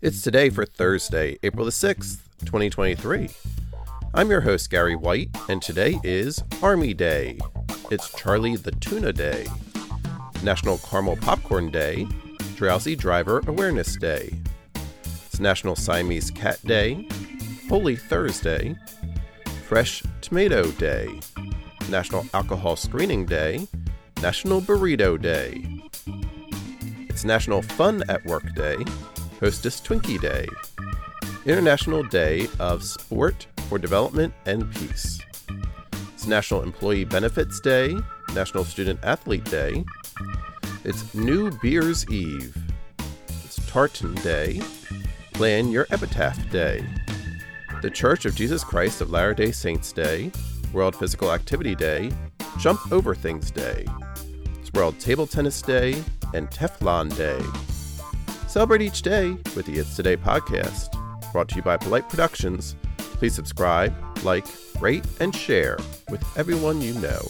It's today for Thursday, April the 6th, 2023. I'm your host, Gary White, and today is Army Day. It's Charlie the Tuna Day, National Caramel Popcorn Day, Drowsy Driver Awareness Day. It's National Siamese Cat Day, Holy Thursday, Fresh Tomato Day, National Alcohol Screening Day, National Burrito Day. It's National Fun at Work Day, Hostess Twinkie Day, International Day of Sport for Development and Peace. It's National Employee Benefits Day, National Student Athlete Day. It's New Beer's Eve. It's Tartan Day, Plan Your Epitaph Day, the Church of Jesus Christ of Latter day Saints Day, World Physical Activity Day, Jump Over Things Day. It's World Table Tennis Day and Teflon Day. Celebrate each day with the It's Today podcast. Brought to you by Polite Productions. Please subscribe, like, rate, and share with everyone you know.